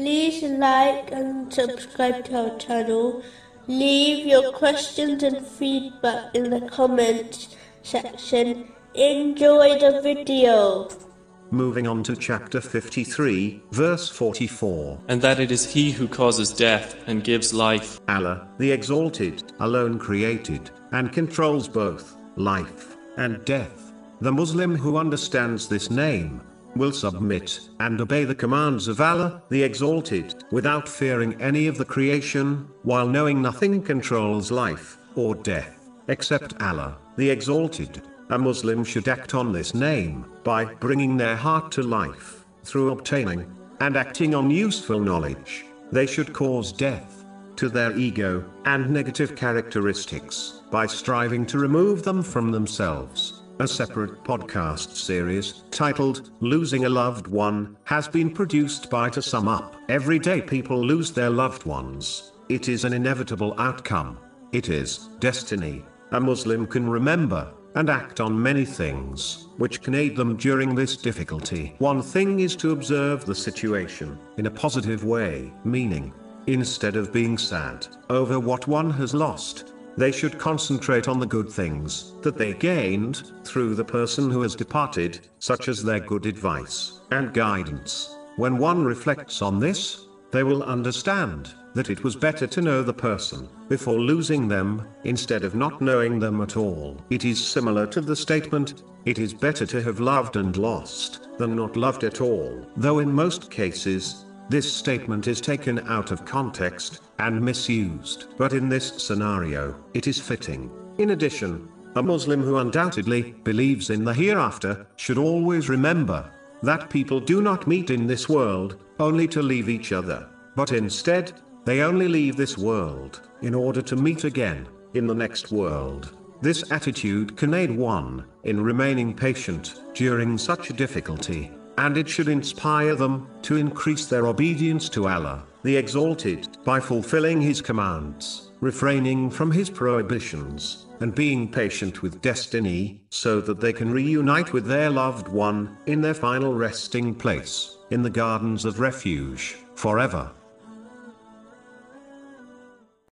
like and subscribe to our channel. Leave your questions and feedback in the comments section. Enjoy the video. Moving on to chapter 53, verse 44. and that it is He who causes death and gives life. Allah, the Exalted, alone created, and controls both life and death. The Muslim who understands this name will submit and obey the commands of Allah, the Exalted, without fearing any of the creation, while knowing nothing controls life or death except Allah, the Exalted. A Muslim should act on this name by bringing their heart to life through obtaining and acting on useful knowledge. They should cause death to their ego and negative characteristics by striving to remove them from themselves. A separate podcast series titled Losing a Loved One has been produced by To Sum Up. Every day people lose their loved ones. It is an inevitable outcome. It is destiny. A Muslim can remember and act on many things which can aid them during this difficulty. One thing is to observe the situation in a positive way, meaning, instead of being sad over what one has lost, they should concentrate on the good things that they gained through the person who has departed, such as their good advice and guidance. When one reflects on this, they will understand that it was better to know the person before losing them, instead of not knowing them at all. It is similar to the statement, it is better to have loved and lost than not loved at all. Though in most cases, this statement is taken out of context and misused. But in this scenario, it is fitting. In addition, a Muslim who undoubtedly believes in the hereafter should always remember that people do not meet in this world only to leave each other, but instead, they only leave this world in order to meet again in the next world. This attitude can aid one in remaining patient during such a difficulty, and it should inspire them to increase their obedience to Allah, the Exalted, by fulfilling His commands, refraining from His prohibitions, and being patient with destiny, so that they can reunite with their loved one in their final resting place, in the gardens of refuge, forever.